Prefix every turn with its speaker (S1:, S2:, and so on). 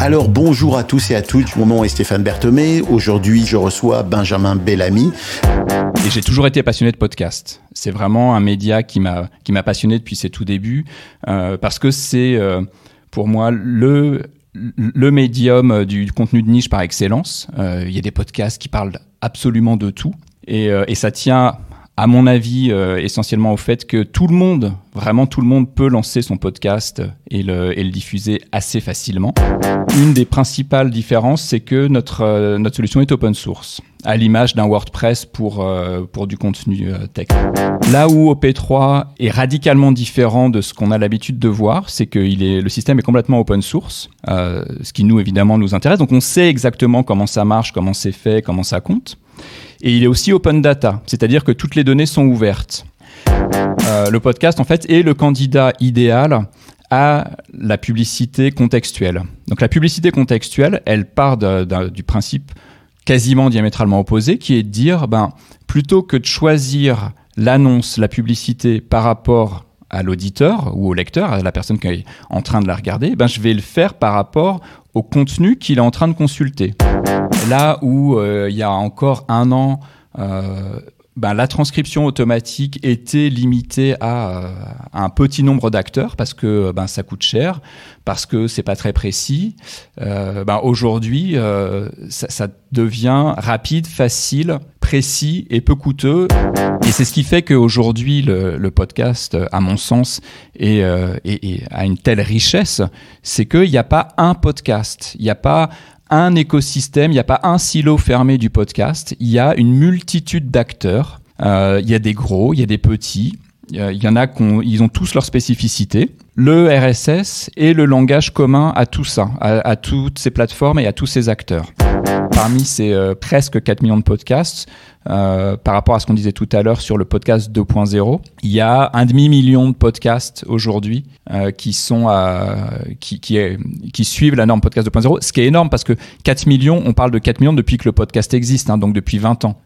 S1: Alors bonjour à tous et à toutes, mon nom est Stéphane Berthomé. Aujourd'hui, je reçois Benjamin Bellamy.
S2: Et j'ai toujours été passionné de podcast. C'est vraiment un média qui m'a passionné depuis ses tout débuts euh, parce que c'est euh, pour moi le le médium du contenu de niche par excellence. Euh, il y a des podcasts qui parlent absolument de tout et, et ça tient à mon avis, euh, essentiellement au fait que tout le monde, vraiment tout le monde peut lancer son podcast et le, et le diffuser assez facilement. Une des principales différences, c'est que notre, euh, notre solution est open source, à l'image d'un WordPress pour, euh, pour du contenu tech. Là où OP3 est radicalement différent de ce qu'on a l'habitude de voir, c'est que est, le système est complètement open source, ce qui nous évidemment nous intéresse. Donc on sait exactement comment ça marche, comment c'est fait, comment ça compte. Et il est aussi open data, c'est-à-dire que toutes les données sont ouvertes. Euh, le podcast, en fait, est le candidat idéal à la publicité contextuelle. Donc la publicité contextuelle, elle part du principe quasiment diamétralement opposé, qui est de dire, ben, plutôt que de choisir l'annonce, la publicité par rapport à l'auditeur ou au lecteur, à la personne qui est en train de la regarder, ben, je vais le faire par rapport au contenu qu'il est en train de consulter. Là où euh, il y a encore un an, euh, ben, la transcription automatique était limitée à, euh, un petit nombre d'acteurs parce que ben, ça coûte cher, parce que c'est pas très précis. ben, Aujourd'hui, ça, devient rapide, facile, précis et peu coûteux. Et c'est ce qui fait qu'aujourd'hui, le, le, podcast, à mon sens, a une telle richesse, c'est qu'il n'y a pas un podcast, il n'y a pas un écosystème, il n'y a pas un silo fermé du podcast, il y a une multitude d'acteurs. Euh, il y a des gros, il y a des petits, il y en a qui ont tous leur spécificité. Le RSS est le langage commun à tout ça, à, toutes ces plateformes et à tous ces acteurs. Parmi ces euh, presque 4 millions de podcasts, euh, par rapport à ce qu'on disait tout à l'heure sur le podcast 2.0, il y a un demi-million de podcasts aujourd'hui euh, qui qui suivent la norme podcast 2.0, ce qui est énorme parce que 4 millions, on parle de 4 millions depuis que le podcast existe, hein, donc depuis 20 ans.